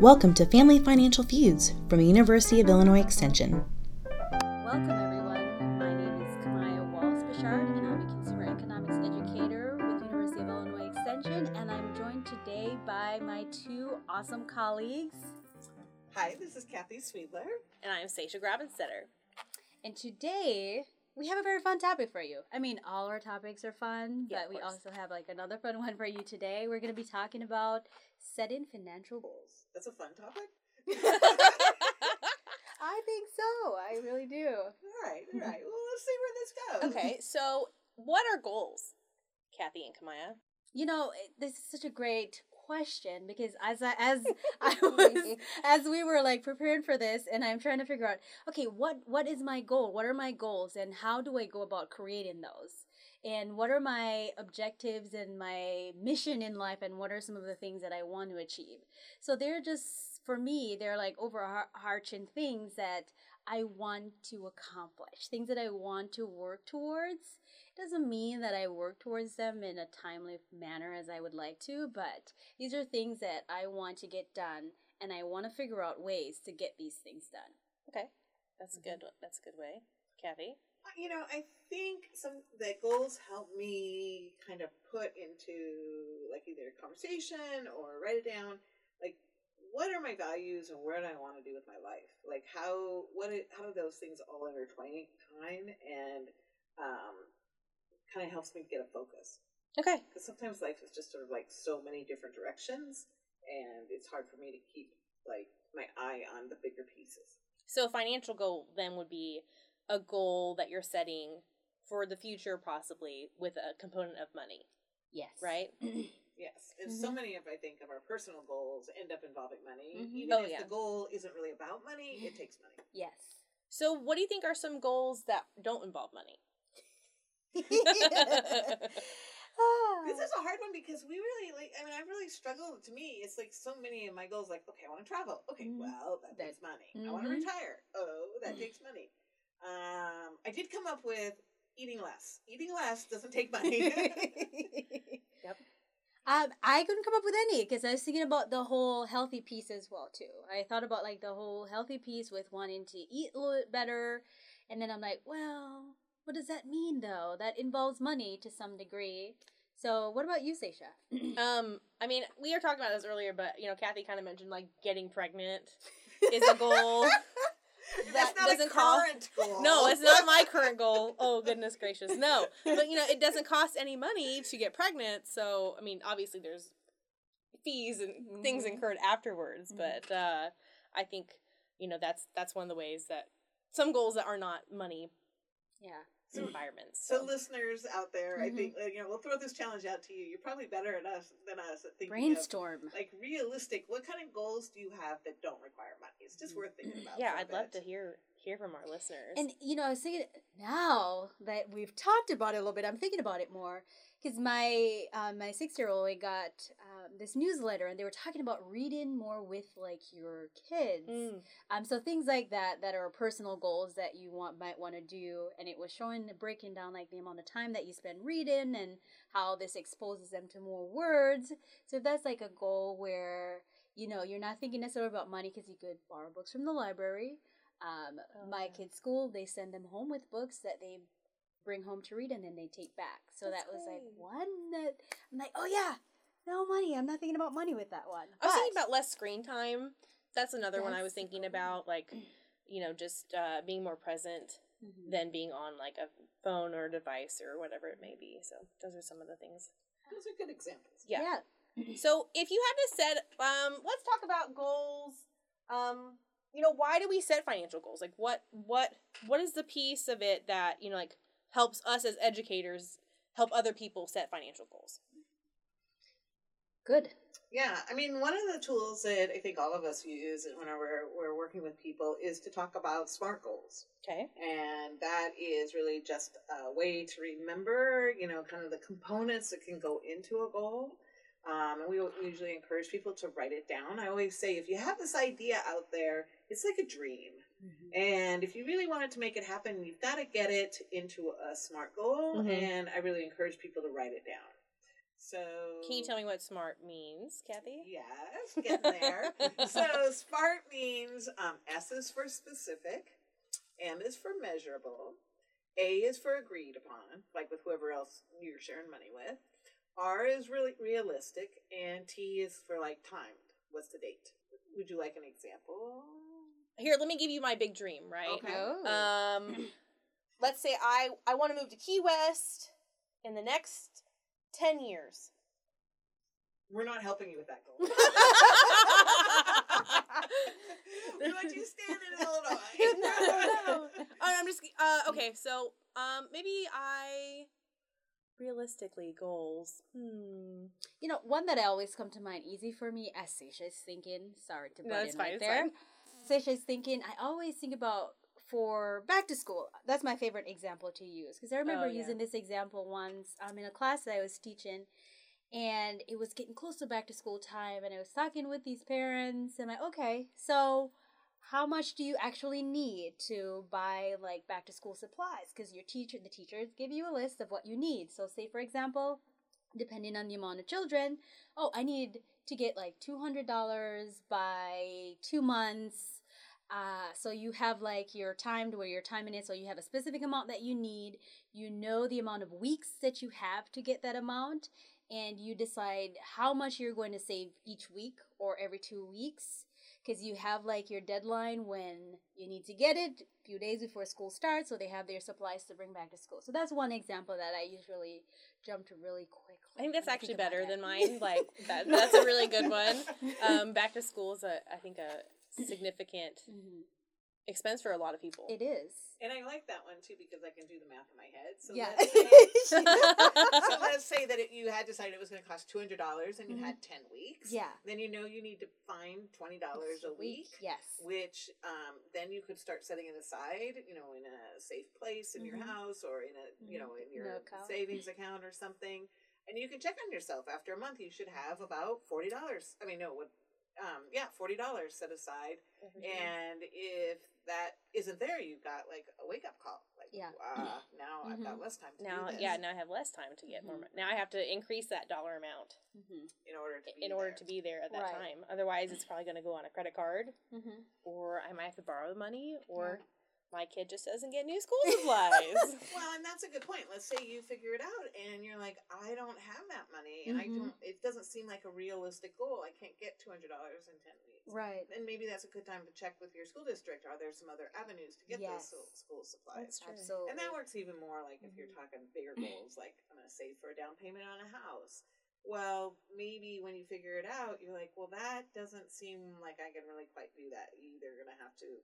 Welcome to Family Financial Feuds from the University of Illinois Extension. Welcome, everyone. My name is Camaya Wallace Bishard, and I'm a consumer economics educator with University of Illinois Extension. And I'm joined today by my two awesome colleagues. Hi, this is Kathy Sweedler. And I'm Sasha Grabenstetter. And today we have a very fun topic for you. I mean, all our topics are fun, Yeah, but we course. also have like another fun one for you today. We're going to be talking about setting financial goals. That's a fun topic. I think so. I really do. All right, all right. Well, let's see where this goes. okay, so what are goals, Kathy and Camaya? You know, this is such a great question because as I as I was as we were like preparing for this and I'm trying to figure out, okay, what what is my goal? What are my goals and how do I go about creating those? And what are my objectives and my mission in life and what are some of the things that I want to achieve? So they're just for me, they're like overarching things that I want to accomplish, things that I want to work towards doesn't mean that I work towards them in a timely manner as I would like to, but these are things that I want to get done and I want to figure out ways to get these things done. Okay, that's a good. That's a good way, Kathy. Uh, You know, I think some the goals help me kind of put into like either a conversation or write it down. Like, what are my values and where do I want to do with my life? Like, how what it, how do those things all intertwine and um, kind of helps me get a focus. Okay, because sometimes life is just sort of like so many different directions and it's hard for me to keep like my eye on the bigger pieces so a financial goal then would be a goal that you're setting for the future, possibly with a component of money, Yes. right? yes and so Mhm. many of i think of our personal goals end up involving money Mhm. even Oh, if yeah. the goal isn't really about money it takes money Yes. So, what do you think are some goals that don't involve money? this is a hard one because we really like i mean i really struggle to me it's like so many of my goals like okay i want to travel okay Mhm. well that, That- takes money i want to Mhm. retire oh that takes money um i did come up with eating less eating less doesn't take money Yep. Um, I couldn't come up with any because I was thinking about the whole healthy piece as well too. I thought about like the whole healthy piece with wanting to eat a little bit better, and then I'm like, well, what does that mean though? That involves money to some degree. So, what about you, Sasha? Um, I mean, we were talking about this earlier, but you know, Kathy kind of mentioned like getting pregnant is a goal. that's that not doesn't cost- current goal No, it's not my current goal. Oh goodness gracious, no. But you know, it doesn't cost any money to get pregnant. So I mean, obviously there's fees and things Mhm. incurred afterwards. Mhm. But uh, I think you know that's that's one of the ways that some goals that are not money Yeah. Environments. So, listeners out there, I Mhm. think uh, you know we'll throw this challenge out to you. You're probably better at us than us at thinking Brainstorm. of like realistic. What kind of goals do you have that don't require money? It's just worth thinking about. yeah, for a I'd love to hear hear from our listeners. And you know, I was thinking now that we've talked about it a little bit, I'm thinking about it more because my um, my six year old got this newsletter and they were talking about reading more with like your kids. Mm. Um, so things like that that are personal goals that you want might want to do, and it was showing breaking down like the amount of time that you spend reading and how this exposes them to more words. So if that's like a goal where you know you're not thinking necessarily about money because you could borrow books from the library. Um, Oh, my yeah. kids' school they send them home with books that they bring home to read and then they take back. So That's that was like one that I'm like, oh yeah, no money. I'm not thinking about money with that one. I was thinking about less screen time. That's another one I was thinking about, like you know, just uh, being more present Mhm. than being on like a phone or a device or whatever it may be. So those are some of the things. Those are good examples. Yeah. So if you had to set, um, let's talk about goals. Um, you know, why do we set financial goals? Like, what, what, what is the piece of it that you know, like, helps us as educators help other people set financial goals? Good. Yeah, I mean, one of the tools that I think all of us use whenever we're, we're working with people is to talk about SMART goals. Okay. And that is really just a way to remember, you know, kind of the components that can go into a goal. Um, and we usually encourage people to write it down. I always say if you have this idea out there, it's like a dream. And if you really wanted to make it happen, you've got to get it into a SMART goal. Mhm. And I really encourage people to write it down. So Can you tell me what smart means, Kathy? Yes, getting there. so SMART means um, S is for specific, M is for measurable, A is for agreed upon, like with whoever else you're sharing money with. R is really realistic, and T is for like timed. What's the date? Would you like an example? Here, let me give you my big dream, right? Okay. Oh. Um, let's say I I want to move to Key West in the next ten years. We're not helping you with that goal. we want you to stand in Illinois. no, no. I'm just uh okay. So um maybe I realistically goals. Hmm. You know, one that I always come to mind, easy for me, as Sasha's thinking. Sorry to No, butt it's in fine, right it's there. fine. Sasha's thinking. I always think about for back to school. That's my favorite example to use because I remember Oh, yeah. using this example once um, in a class that I was teaching, and it was getting close to back to school time, and I was talking with these parents, and like, okay, so how much do you actually need to buy like back to school supplies because your teacher the teachers give you a list of what you need so say for example depending on the amount of children oh i need to get like $200 by two months uh, so you have like your timed where you're timing it so you have a specific amount that you need you know the amount of weeks that you have to get that amount and you decide how much you're going to save each week or every two weeks because you have like your deadline when you need to get it a few days before school starts so they have their supplies to bring back to school so that's one example that i usually jump to really quickly I think that's actually about better that. than mine. Like that, that's a really good one. Um, back to school is a I think a significant Mhm. expense for a lot of people. it is And I like that one too because I can do the math in my head. So yeah let's say, so let's say that it, you had decided it was going to cost two hundred dollars and you Mhm. had ten weeks. yeah Then you know you need to find twenty dollars a week. yes Which um, then you could start setting it aside, you know, in a safe place in your Mhm. house or in a, you Mhm. know, in In your an account. savings account or something. And you can check on yourself. After a month, you should have about forty dollars. I mean, no, what? Um, yeah, forty dollars set aside. And if that isn't there, you've got like a wake up call. Like, Yeah. uh, now I've got Mhm. less time to now, do this yeah, now I have less time to get more. Mhm. mon- Now I have to increase that dollar amount mm-hmm. in order to be in order there. to be there at that Right. time. Otherwise, it's probably going to go on a credit card, Mm-hmm. or I might have to borrow the money, or Yeah. My kid just doesn't get new school supplies. Well, and that's a good point. Let's say you figure it out, and you're like, I don't have that money, and I don't. It doesn't seem like a realistic goal. I can't get two hundred dollars in ten weeks. right And maybe that's a good time to check with your school district. Are there some other avenues to get Yes. those school, school supplies? That's true. absolutely And that works even more like if you're Mhm. talking bigger goals, like I'm going to save for a down payment on a house. Well, maybe when you figure it out, you're like, well, that doesn't seem like I can really quite do that. You're either going to have to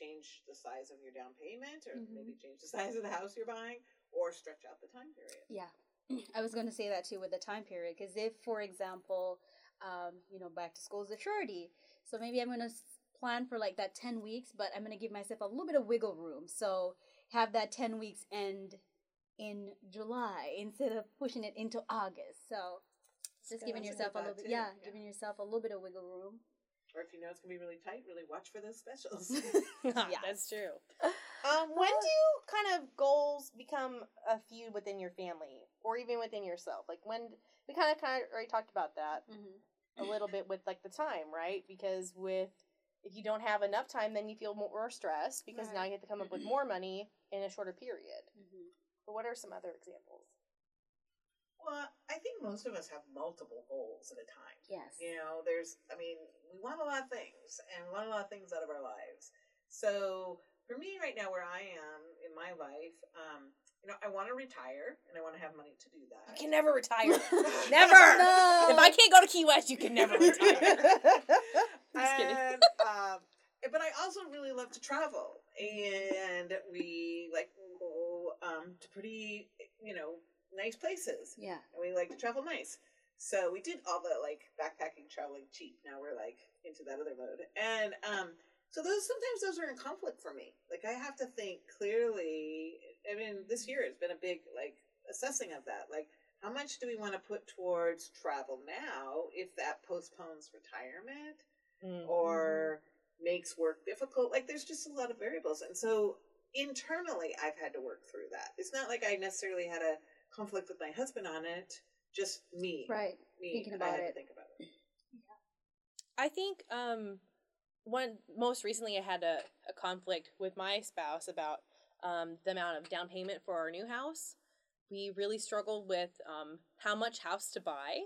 change the size of your down payment or Mhm. maybe change the size of the house you're buying or stretch out the time period. Yeah, I was going to say that too with the time period because if, for example, um, you know, back to school is a surety, so maybe I'm going to plan for like that ten weeks, but I'm going to give myself a little bit of wiggle room. So have that ten weeks end in July instead of pushing it into August. So just giving yourself a little bit, yeah, Yeah. giving yourself a little bit of wiggle room. Or if you know it's going to be really tight, really watch for those specials. yeah, That's true. Um, when do kind of goals become a feud within your family or even within yourself? Like when we kind of kind of already talked about that Mm-hmm. a little bit with like the time, right? Because with if you don't have enough time, then you feel more stressed because now you have to come up with more money in a shorter period. Mm-hmm. But what are some other examples? Well, I think most of us have multiple goals at a time. Yes. You know, there's, I mean, we want a lot of things and we want a lot of things out of our lives. So for me right now, where I am in my life, um, you know, I want to retire and I want to have money to do that. You can never retire. never. No. If I can't go to Key West, you can never retire. Just kidding. and, um, but I also really love to travel, and we like go um, to pretty, you know, nice places, Yeah. and we like to travel nice. So we did all the like backpacking, traveling cheap. Now we're like into that other mode, and um, so those sometimes those are in conflict for me. Like I have to think clearly. I mean, this year has been a big like assessing of that. Like, how much do we want to put towards travel now if that postpones retirement? Mm. or makes work difficult. Like there's just a lot of variables. And so internally I've had to work through that. It's not like I necessarily had a conflict with my husband on it, just me. Right. Me Thinking I about had to it. think about it. I think um one most recently I had a, a conflict with my spouse about um, the amount of down payment for our new house. We really struggled with um, how much house to buy,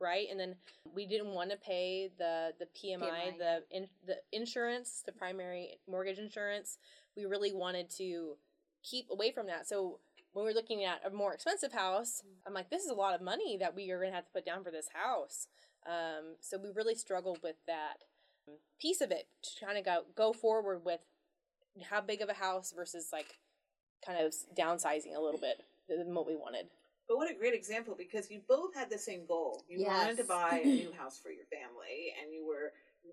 right? And then we didn't want to pay the the PMI, PMI, the in, the insurance, the primary mortgage insurance. We really wanted to keep away from that. So when we we're looking at a more expensive house, mm-hmm. I'm like, this is a lot of money that we are going to have to put down for this house. Um, so we really struggled with that um, piece of it to kind of go go forward with how big of a house versus like kind of downsizing a little bit than what we wanted. But what a great example because you both had the same goal. You wanted to buy a new house for your family and you were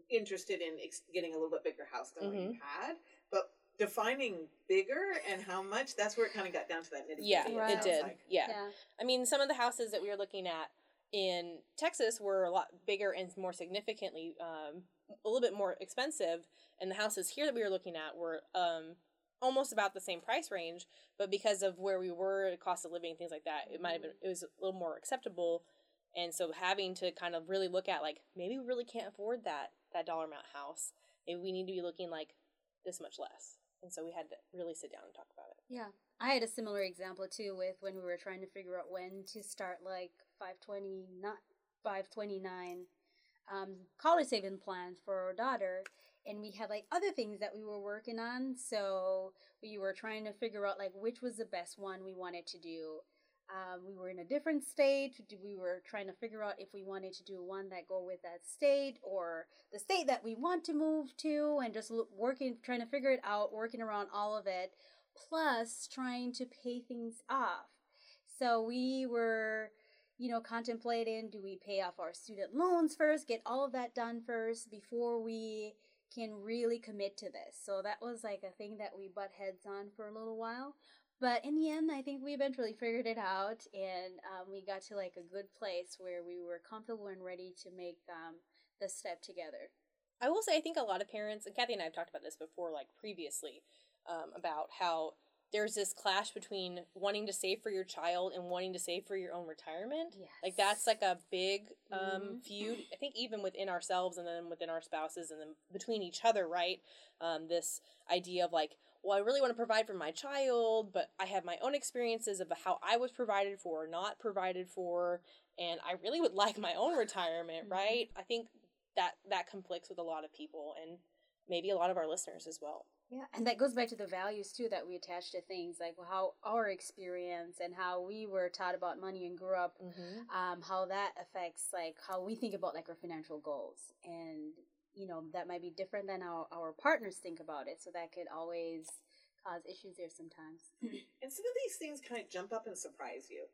interested in ex- getting a little bit bigger house than what you mm-hmm. had. But defining bigger and how much, that's where it kind of got down to that nitty Yeah. Right. it did. Like, yeah. Yeah. I mean, some of the houses that we were looking at in Texas were a lot bigger and more significantly um, a little bit more expensive, and the houses here that we were looking at were um, almost about the same price range. But because of where we were, cost of living, things like that, it might have been it was a little more acceptable. And so having to kind of really look at like maybe we really can't afford that that dollar amount house. Maybe we need to be looking like this much less. And so we had to really sit down and talk about it. Yeah. I had a similar example too with when we were trying to figure out when to start like 520 not 529 um, college saving plans for our daughter and we had like other things that we were working on so we were trying to figure out like which was the best one we wanted to do um, we were in a different state. We were trying to figure out if we wanted to do one that go with that state or the state that we want to move to and just working trying to figure it out working around all of it plus trying to pay things off. So we were you know contemplating do we pay off our student loans first get all of that done first before we can really commit to this? So that was like a thing that we butt heads on for a little while but in the end i think we eventually figured it out and um, we got to like a good place where we were comfortable and ready to make um, the step together I will say, I think a lot of parents, and Kathy and I have talked about this before, like previously, um, about how there's this clash between wanting to save for your child and wanting to save for your own retirement. Yes. Like that's like a big um, Mhm. feud. I think even within ourselves and then within our spouses and then between each other, right? Um, this idea of like, well, I really want to provide for my child, but I have my own experiences of how I was provided for, not provided for, and I really would like my own retirement, Mhm. right? I think that that conflicts with a lot of people and maybe a lot of our listeners as well. Yeah, and that goes back to the values too that we attach to things like how our experience and how we were taught about money and grew up, Mm-hmm. um, how that affects like how we think about like our financial goals, and you know that might be different than how our partners think about it, so that could always cause issues there sometimes. And some of these things kind of jump up and surprise you.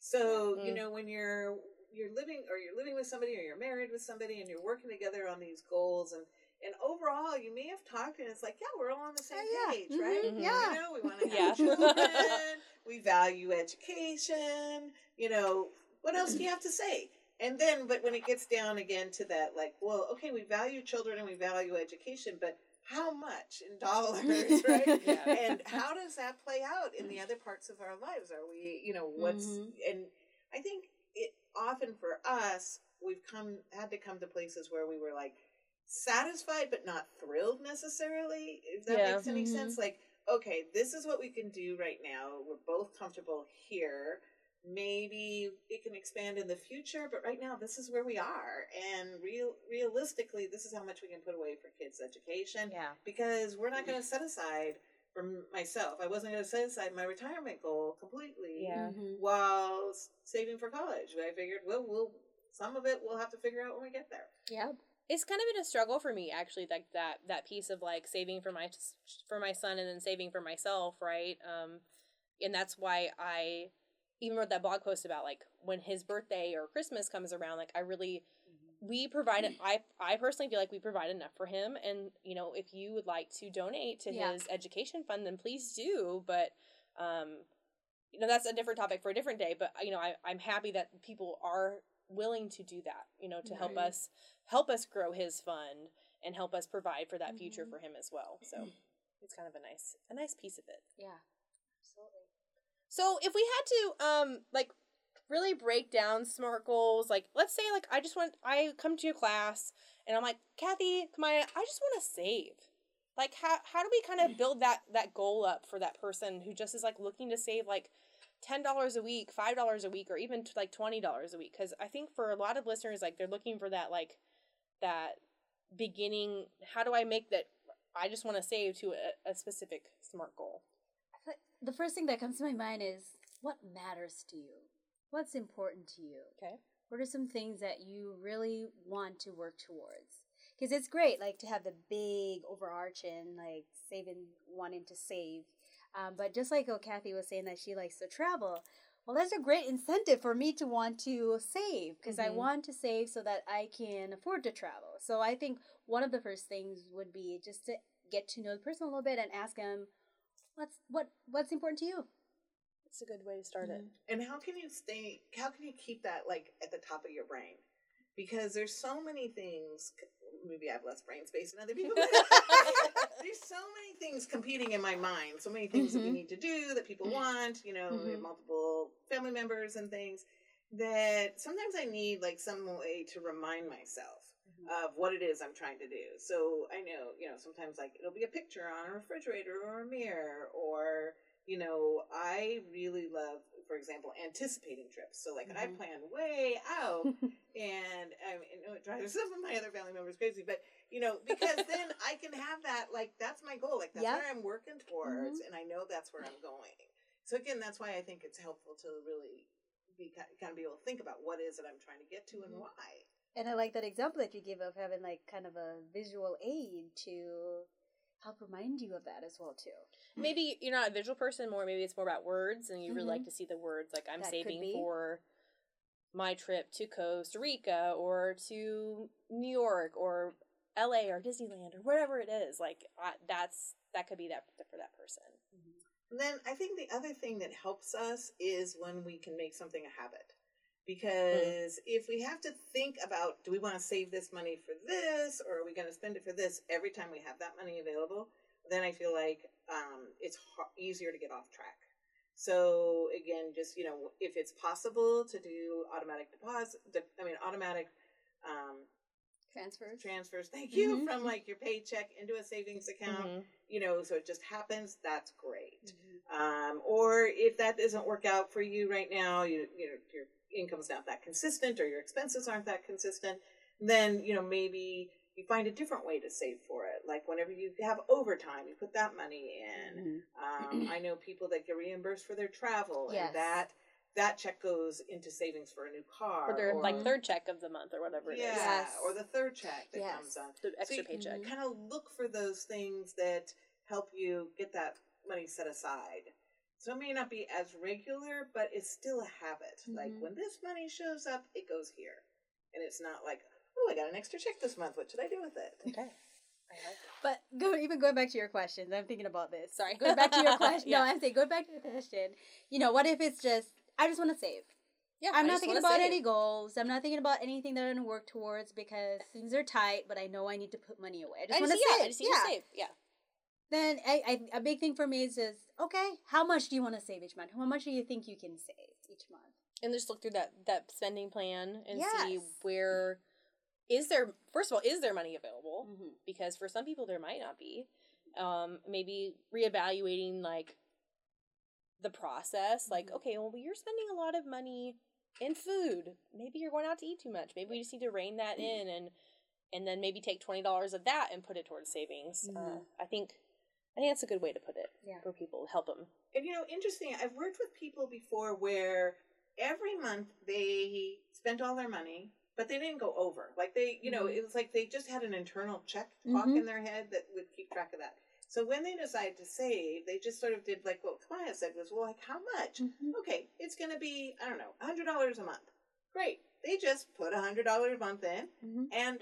So, Yeah. you Mm. know, when you're you're living or you're living with somebody or you're married with somebody and you're working together on these goals and and overall you may have talked and it's like, yeah, we're all on the same Oh, yeah. page, Mhm. right? Mhm. Yeah. You know, we want to Yeah. have children, we value education, you know, what else do you have to say? And then, but when it gets down again to that, like, well, okay, we value children and we value education, but how much in dollars, right? Yeah. and how does that play out in the other parts of our lives? Are we, you know, what's, Mhm. and I think it often for us, we've come, had to come to places where we were like satisfied, but not thrilled necessarily, if that Yeah. makes any Mhm. sense. Like, okay, this is what we can do right now. We're both comfortable here. Maybe it can expand in the future, but right now this is where we are. And real realistically, this is how much we can put away for kids' education Yeah. because we're not going to set aside for myself. I wasn't going to set aside my retirement goal completely Yeah. Mhm. while saving for college. I figured, well, we'll some of it we'll have to figure out when we get there. yeah it's kind of been a struggle for me actually like that that piece of like saving for my for my son and then saving for myself right um and that's why i even wrote that blog post about like when his birthday or christmas comes around like i really we provide it i i personally feel like we provide enough for him. And you know if you would like to donate to Yeah. his education fund then please do. But um you know that's a different topic for a different day. But you know I, i'm happy that people are willing to do that you know to help us help us grow his fund and help us provide for that future Mhm. for him as well. So it's kind of a nice a nice piece of it. Yeah. So if we had to um like really break down SMART goals. Like, let's say, like, I just want, I come to your class and I'm like, Kathy, Camaya, I just want to save. Like, how, how do we kind of build that, that goal up for that person who just is like looking to save like $10 a week, $5 a week, or even t- like $20 a week? Because I think for a lot of listeners, like, they're looking for that, like, that beginning, how do I make that I just want to save to a, a specific SMART goal? I the first thing that comes to my mind is what matters to you? What's important to you? Okay. What are some things that you really want to work towards? Because it's great, like to have the big overarching, like saving, wanting to save. Um, but just like oh, Kathy was saying that she likes to travel, well, that's a great incentive for me to want to save because I Mhm. want to save so that I can afford to travel. So I think one of the first things would be just to get to know the person a little bit and ask them, what's what what's important to you? It's a good way to start it. And how can you stay? How can you keep that like at the top of your brain? Because there's so many things. Maybe I have less brain space than other people. there's so many things competing in my mind. So many things that we Mhm. need to do that people want. You know, we have Mhm. multiple family members and things that sometimes I need like some way to remind myself of what it is I'm trying to do. So I know, you know, sometimes like it'll be a picture on a refrigerator or a mirror or you know, I really love, for example, anticipating trips. So like I Mhm. plan way out and I mean, it drives some of my other family members crazy, but you know, because then I can have that like that's my goal, like that's Yep. where I'm working towards, and I know that's where I'm going. So again, that's why I think it's helpful to really be kind of be able to think about what is it I'm trying to get to and Mhm. why. And I like that example that you give of having like kind of a visual aid to help remind you of that as well too. Maybe you're not a visual person more, maybe it's more about words and you really like to see the words. Like I'm Mm-hmm. That saving for my trip to Costa Rica or to New York or LA or Disneyland or whatever it is. Like I, that's that could be that for that person. And then I think the other thing that helps us is when we can make something a habit. Because if we have to think about, do we want to save this money for this, or are we going to spend it for this every time we have that money available? Then I feel like um, it's har easier to get off track. So again, just you know, if it's possible to do automatic deposit, de- I mean automatic um, Transfers. transfers. Thank you Mhm. from like your paycheck into a savings account Mhm. you know, so it just happens, that's great. Mhm. Um, or if that doesn't work out for you right now, you, you know, your income's not that consistent or your expenses aren't that consistent, then, you know, maybe you find a different way to save for it. Like whenever you have overtime, you put that money in. Mhm. Um, I know people that get reimbursed for their travel Yes. and that, that check goes into savings for a new car. Or their like Mhm. third check of the month or whatever it is. yeah, Yes. or the third check that Yes. comes on The extra you- paycheck. Kind of look for those things that help you get that money set aside. So it may not be as regular, but it's still a habit. Like Mhm. when this money shows up, it goes here. And it's not like, oh, I got an extra check this month. What should I do with it? Okay. Like it. But go even going back to your questions, I'm thinking about this. Sorry. Going back to your question. Yeah. No, I'm saying going back to the question. You know, what if it's just I just want to save. Yeah, I'm I not thinking about save. any goals. I'm not thinking about anything that I'm gonna work towards because things are tight, but I know I need to put money away. I just want to yeah, save. I just need yeah. to save. Yeah. Then I, I, a big thing for me is just okay. How much do you want to save each month? How much do you think you can save each month? and just look through that that spending plan and see where is there first of all is there money available Mhm. because for some people there might not be um maybe reevaluating like the process like Mhm. okay well you're spending a lot of money in food maybe you're going out to eat too much maybe we just need to rein that in and and then maybe take $20 of that and put it towards savings uh, Mhm. i think i think that's a good way to put it Yeah. for people to help them And you know, interesting, I've worked with people before where every month they spent all their money, but they didn't go over. Like they, you know, Mhm. it was like they just had an internal check clock Mhm. in their head that would keep track of that. So when they decided to save, they just sort of did like what Camaya said was, well, like how much? Mhm. Okay, it's going to be, I don't know, $100 a month. Great. They just put $100 a month in Mhm. and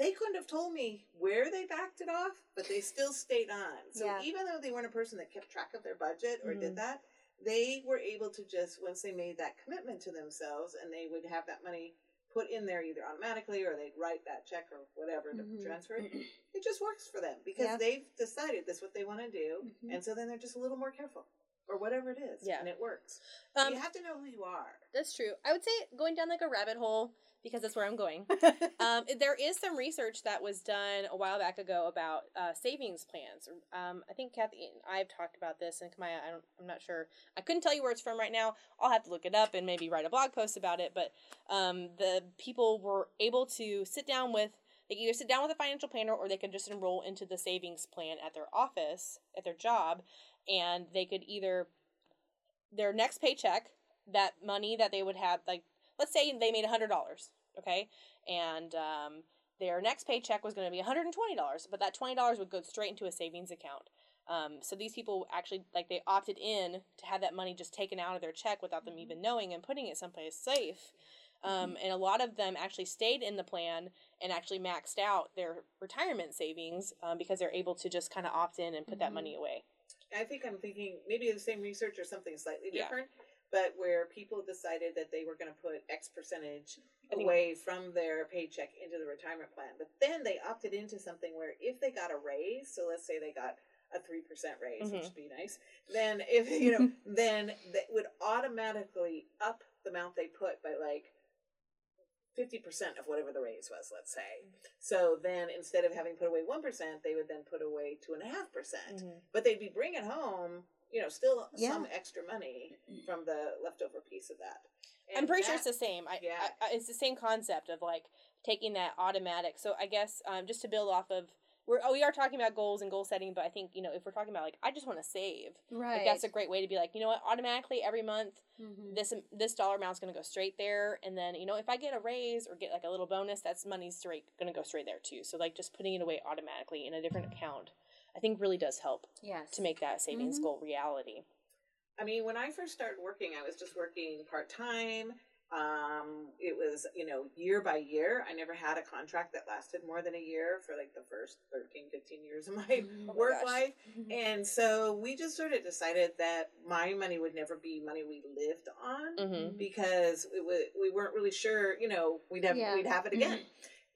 they couldn't have told me where they backed it off, but they still stayed on. So Yeah. even though they weren't a person that kept track of their budget or Mhm. did that, they were able to just once they made that commitment to themselves and they would have that money put in there either automatically or they'd write that check or whatever to Mhm. transfer it. It just works for them because Yeah. they've decided this is what they want to do, Mhm. and so then they're just a little more careful. or whatever it is. Yeah. And it works. Um, you have to know who you are. That's true. I would say going down like a rabbit hole because that's where I'm going. um, there is some research that was done a while back ago about uh, savings plans. Um, I think Kathy and I've talked about this, and Camaya, I don't, I'm not sure. I couldn't tell you where it's from right now. I'll have to look it up and maybe write a blog post about it. But um, the people were able to sit down with. They could either sit down with a financial planner or they could just enroll into the savings plan at their office, at their job, and they could either their next paycheck, that money that they would have, like let's say they made $100 okay? And um, their next paycheck was going to be $120 but that $20 would go straight into a savings account. Um, so these people actually like they opted in to have that money just taken out of their check without them even knowing and putting it someplace safe. Um, and a lot of them actually stayed in the plan and actually maxed out their retirement savings um, because they're able to just kind of opt in and put that money away. I think I'm thinking maybe the same research or something slightly different. Yeah. But where people decided that they were going to put X percentage away from their paycheck into the retirement plan. But then they opted into something where if they got a raise, so let's say they got a 3% raise, which Mhm. would be nice, then if, you know, then that would automatically up the amount they put by like 50% of whatever the raise was, let's say. So then instead of having put away 1%, they would then put away 2.5%. percent Mhm. But they'd be bringing home, you know, still Yeah. some extra money from the leftover piece of that. I'm And pretty sure it's the same. I, yeah. I, I, it's the same concept of like taking that automatic. So I guess um, just to build off of we're oh, we are talking about goals and goal setting, but I think you know if we're talking about like I just want to save, right. like that's a great way to be like you know what automatically every month Mhm. this this dollar amount's going to go straight there, and then you know if I get a raise or get like a little bonus, that's money's straight going to go straight there too. So like just putting it away automatically in a different account, I think really does help yes. to make that savings Mhm. goal reality. I mean, when I first started working, I was just working part time. Um, it was, you know, year by year. I never had a contract that lasted more than a year for like the first 13, 15 years of my. Oh work gosh. life. And so we just sort of decided that my money would never be money we lived on Mm-hmm. because it was, we weren't really sure, you know, we'd have Yeah. we'd have it again.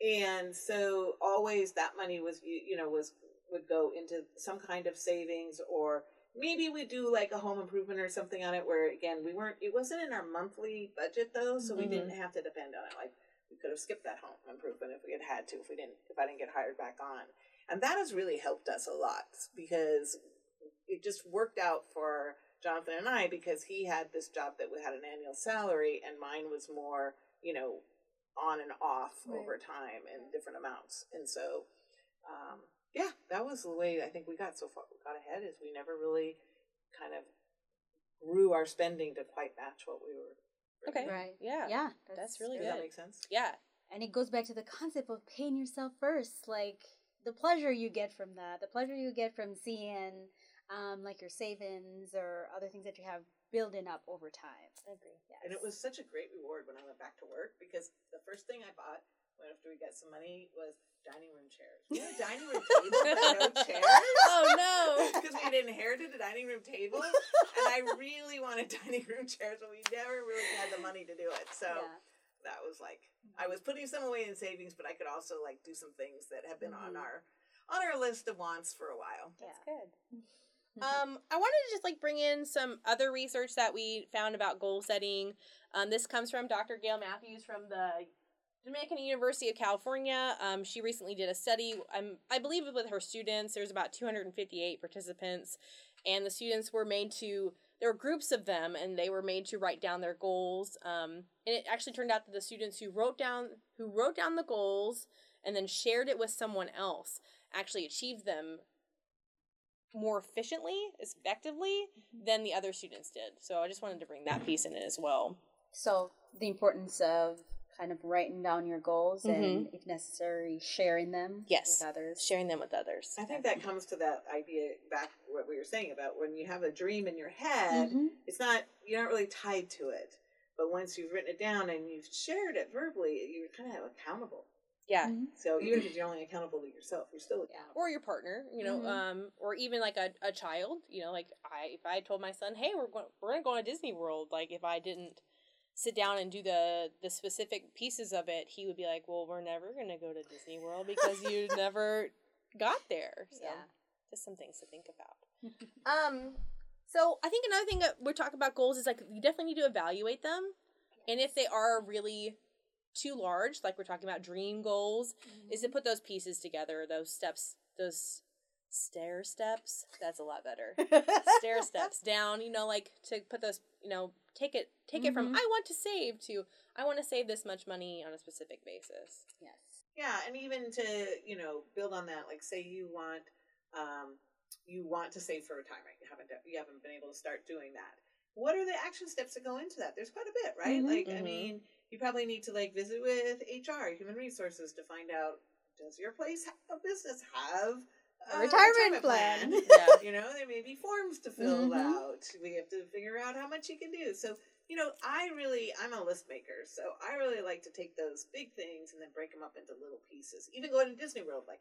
And so always that money was you you know was would go into some kind of savings or maybe we do like a home improvement or something on it where again we weren't it wasn't in our monthly budget though so we Mhm. didn't have to depend on it like we could have skipped that home improvement if we had had to if we didn't if I didn't get hired back on and that has really helped us a lot because it just worked out for Jonathan and I because he had this job that we had an annual salary and mine was more you know on and off Right. over time in different amounts and so um, yeah, that was the way I think we got so far. We got ahead is we never really kind of grew our spending to quite match what we were. bringing Okay. Right. Yeah. Yeah. That's really Does good. that make sense? Yeah. And it goes back to the concept of paying yourself first, like the pleasure you get from that, the pleasure you get from seeing, um, like your savings or other things that you have building up over time. I agree. And it was such a great reward when I went back to work because the first thing I bought when after we got some money was dining room chairs. We had a dining room table, but no chairs. Oh no. Because we had inherited a dining room table, and I really wanted dining room chairs, but we never really had the money to do it. So yeah. that was like I was putting some away in savings, but I could also like do some things that have been on Mhm. our on our list of wants for a while. That's Yeah. good. Um, I wanted to just like bring in some other research that we found about goal setting. Um, this comes from Dr. Gail Matthews from the Dominican University of California. Um, she recently did a study. Um, I believe with her students. There's about 258 participants, and the students were made to. There were groups of them, and they were made to write down their goals. Um, and it actually turned out that the students who wrote down who wrote down the goals and then shared it with someone else actually achieved them more efficiently, effectively than the other students did. So I just wanted to bring that piece in as well. So the importance of kind of writing down your goals and, if necessary, sharing them Yes. with others. Sharing them with others. I think that comes to that idea back what we were saying about when you have a dream in your head, Mhm. it's not you're not really tied to it. But once you've written it down and you've shared it verbally, you're kind of accountable. Yeah. Mhm. So even if you're only accountable to yourself, you're still Yeah. accountable. Or your partner, you know, Mhm. um, or even like a, a child, you know, like I if I told my son, hey, we're going we're gonna go to Disney World, like if I didn't sit down and do the the specific pieces of it, he would be like, well, we're never gonna go to Disney World because you never got there. So Yeah. just some things to think about. Um, So I think another thing that we're talking about goals is like you definitely need to evaluate them, and if they are really too large, like we're talking about dream goals, is to put those pieces together, those steps, those stair steps. That's a lot better. stair steps down. You know, like to put those. You know, take it take it from Mhm. I want to save to I want to save this much money on a specific basis. yes. Yeah, and even to you know build on that, like say you want um, you want to save for retirement, you haven't you haven't been able to start doing that. What are the action steps that go into that? There's quite a bit, right? Mhm. Like I Mhm. mean, you probably need to like visit with HR, human resources, to find out does your place a business have A retirement plan. Yeah. you know, there may be forms to fill Mhm. out. We have to figure out how much you can do. So, you know, I really, I'm a list maker. So I really like to take those big things and then break them up into little pieces. Even going to Disney World, like,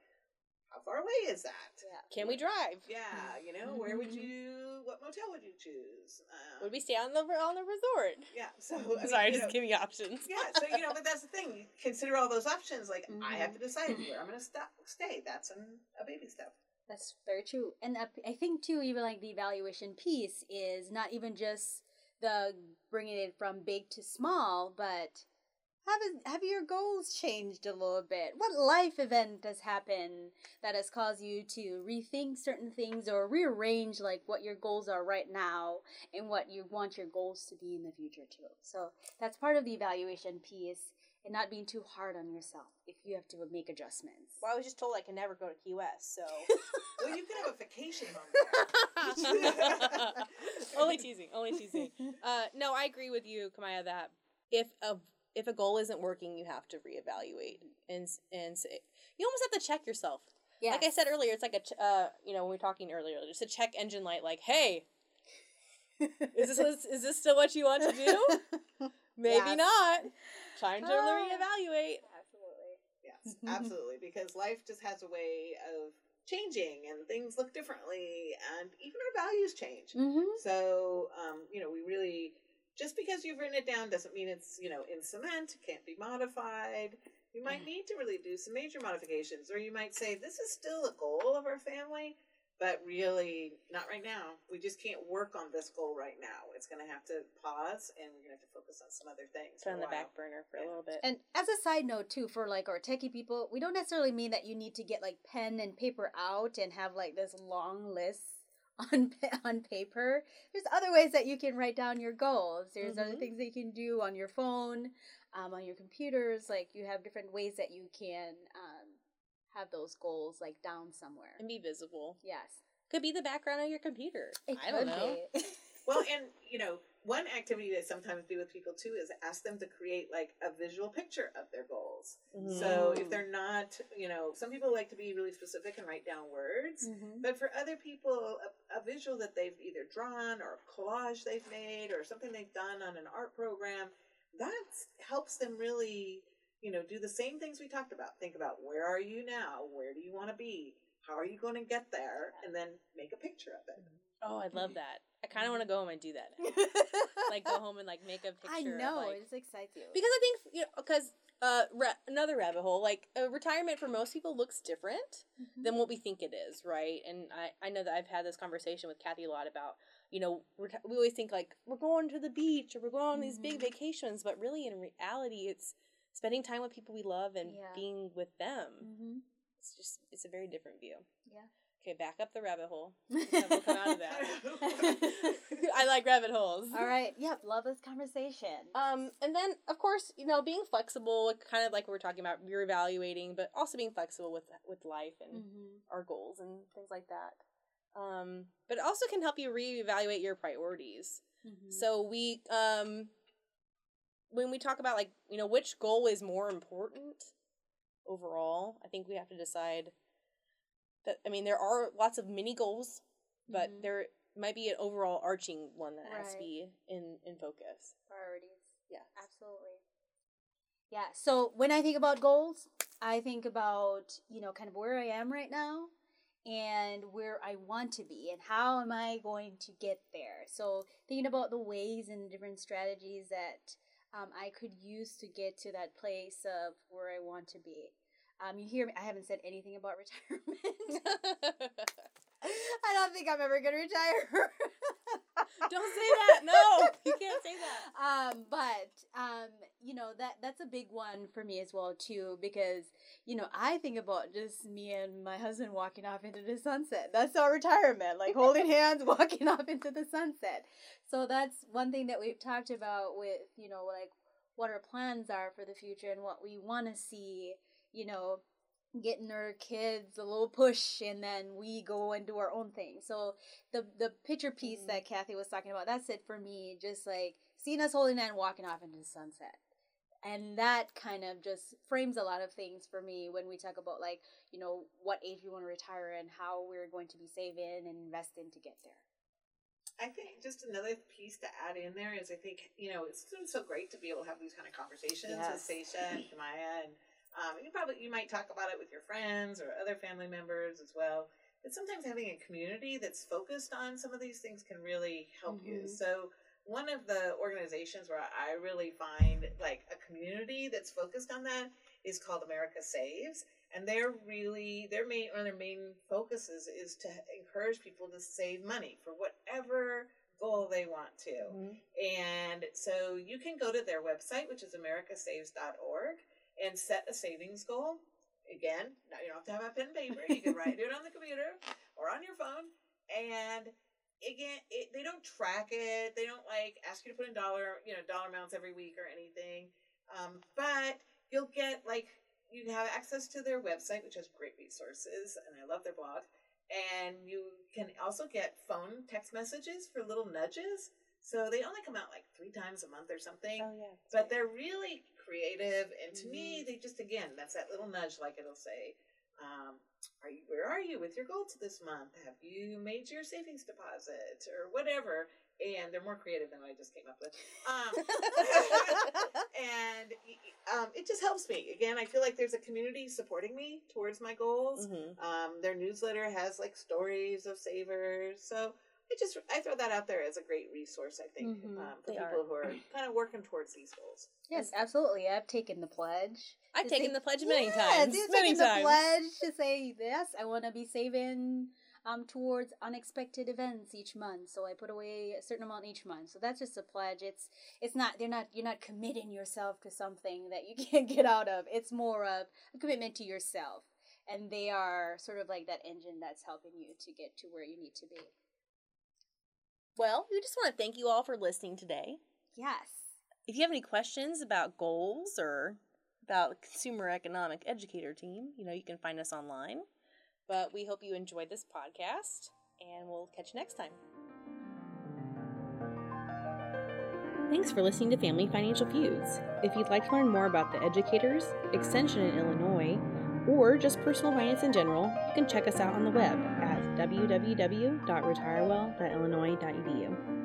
how far away is that? Yeah. Can we drive? Yeah, you know, where would you, what motel would you choose? Um, Would we stay on the on the resort? Yeah, so, I mean, Sorry, you just know, give me options. yeah, so you know, but that's the thing. You consider all those options. Like, I have to decide where I'm going to stop, stay. That's an, a baby step. That's very true. And I I think too, even like the evaluation piece is not even just the bringing it from big to small, but have it, have your goals changed a little bit? What life event has happened that has caused you to rethink certain things or rearrange like what your goals are right now and what you want your goals to be in the future too? So that's part of the evaluation piece and not being too hard on yourself if you have to make adjustments. Well, I was just told I can never go to Key West, so. Well, you can have a vacation home there. only teasing, only teasing. Uh, no, I agree with you, Camaya, that if a if a goal isn't working, you have to reevaluate and and say, you almost have to check yourself. Yes. Like I said earlier, it's like a ch- uh, you know when we were talking earlier, just a check engine light. Like, hey, is this is this still what you want to do? Maybe Yes. not. Time to Ah. reevaluate. Absolutely. Yes, absolutely. Because life just has a way of changing and things look differently and even our values change. Mm-hmm. So, um, you know, we really, just because you've written it down doesn't mean it's, you know, in cement, can't be modified. You might mm-hmm. need to really do some major modifications, or you might say, this is still a goal of our family, but really not right now. We just can't work on this goal right now. It's going to have to pause and we're going to have to focus on some other things. Put on the back burner for Yeah. a little bit. And as a side note too, for like our techie people, we don't necessarily mean that you need to get like pen and paper out and have like this long list on on paper. There's other ways that you can write down your goals. There's other Mhm. things that you can do on your phone, um, on your computers. Like you have different ways that you can um, have those goals like down somewhere. and be visible. Yes, Could be the background of your computer. it I don't know. Well, and you know, one activity that I sometimes do with people too is ask them to create like a visual picture of their goals. So if Mm. they're not, you know, some people like to be really specific and write down words, Mhm. but for other people, a, a visual that they've either drawn or a collage they've made or something they've done on an art program, that helps them really, you know, do the same things we talked about. Think about where are you now? Where do you want to be? How are you going to get there? And then make a picture of it. Oh, I love that. I kind of want to go home and do that. Like go home and like make a picture. I of, know like- it just excites you. because I think you know because uh ra- another rabbit hole like uh, retirement for most people looks different Mhm. than what we think it is, right? And I I know that I've had this conversation with Kathy a lot about you know reti- we always think like we're going to the beach or we're going on these big Mhm. vacations, but really in reality it's spending time with people we love and Yeah. being with them. Mhm. It's just it's a very different view. Yeah. Okay, back up the rabbit hole. We'll come out of that. Mm-hmm. I like rabbit holes. All right. Yep. Love this conversation. Um, and then of course, you know, being flexible, kind of like we were talking about, you're evaluating, but also being flexible with with life and Mhm. our goals and things like that. Um, but it also can help you reevaluate your priorities. Mhm. So we, um, when we talk about like, you know, which goal is more important overall, I think we have to decide that. I mean, there are lots of mini goals, but Mhm. there might be an overall arching one that has to be in in focus. priorities. Yeah. Absolutely. Yeah. So when I think about goals, I think about, you know, kind of where I am right now and where I want to be and how am I going to get there. So thinking about the ways and different strategies that um, I could use to get to that place of where I want to be. Um, you hear me, I haven't said anything about retirement. I don't think I'm ever going to retire. Don't say that. No, you can't say that. um, but um, you know that that's a big one for me as well too because you know I think about just me and my husband walking off into the sunset. That's our retirement, like holding hands, walking off into the sunset. So that's one thing that we've talked about with you know like what our plans are for the future and what we want to see. You know, getting our kids a little push and then we go and do our own thing. So the the picture piece Mhm. that Kathy was talking about, that's it for me. Just like seeing us holding that and walking off into the sunset. And that kind of just frames a lot of things for me when we talk about like, you know, what age we want to retire and how we're going to be saving and investing to get there. I think just another piece to add in there is I think, you know, it's been so great to be able to have these kind of conversations with Yes. Sasha and Camaya and um, you probably you might talk about it with your friends or other family members as well. But sometimes having a community that's focused on some of these things can really help you. Mhm. So one of the organizations where I really find like a community that's focused on that is called America Saves. And they're really their main one of their main focuses is to encourage people to save money for whatever goal they want to. And so you can go to their website, which is americasaves.org, and set a savings goal. Again, now you don't have to have a pen and paper. You can write do it on the computer or on your phone. And again, it, they don't track it. They don't like ask you to put in dollar, you know, dollar amounts every week or anything. Um, but you'll get like you have access to their website, which has great resources, and I love their blog. And you can also get phone text messages for little nudges. So they only come out like three times a month or something Oh yeah. but they're really creative and to me they just again that's that little nudge like it'll say um, are you where are you with your goals this month? Have you made your savings deposit or whatever? And they're more creative than what i just came up with. Um, and um, it just helps me. Again i feel like there's a community supporting me towards my goals. Mhm. um, their newsletter has like stories of savers. So I just I throw that out there as a great resource. I think Mhm. um, for They people are. who are kind of working towards these goals. Yes, absolutely. I've taken the pledge. I've taken say- the pledge many Yes, times. you've Many taken times. the pledge to say yes. I want to be saving um towards unexpected events each month. So I put away a certain amount each month. So that's just a pledge. It's it's not they're not you're not committing yourself to something that you can't get out of. It's more of a commitment to yourself. And they are sort of like that engine that's helping you to get to where you need to be. Well, we just want to thank you all for listening today. Yes. If you have any questions about goals or about consumer economic educator team, you know, you can find us online. But we hope you enjoyed this podcast and we'll catch you next time. Thanks for listening to Family Financial Feuds. If you'd like to learn more about the educators, Extension in Illinois, or just personal finance in general, you can check us out on the web at www.retirewell.illinois.edu.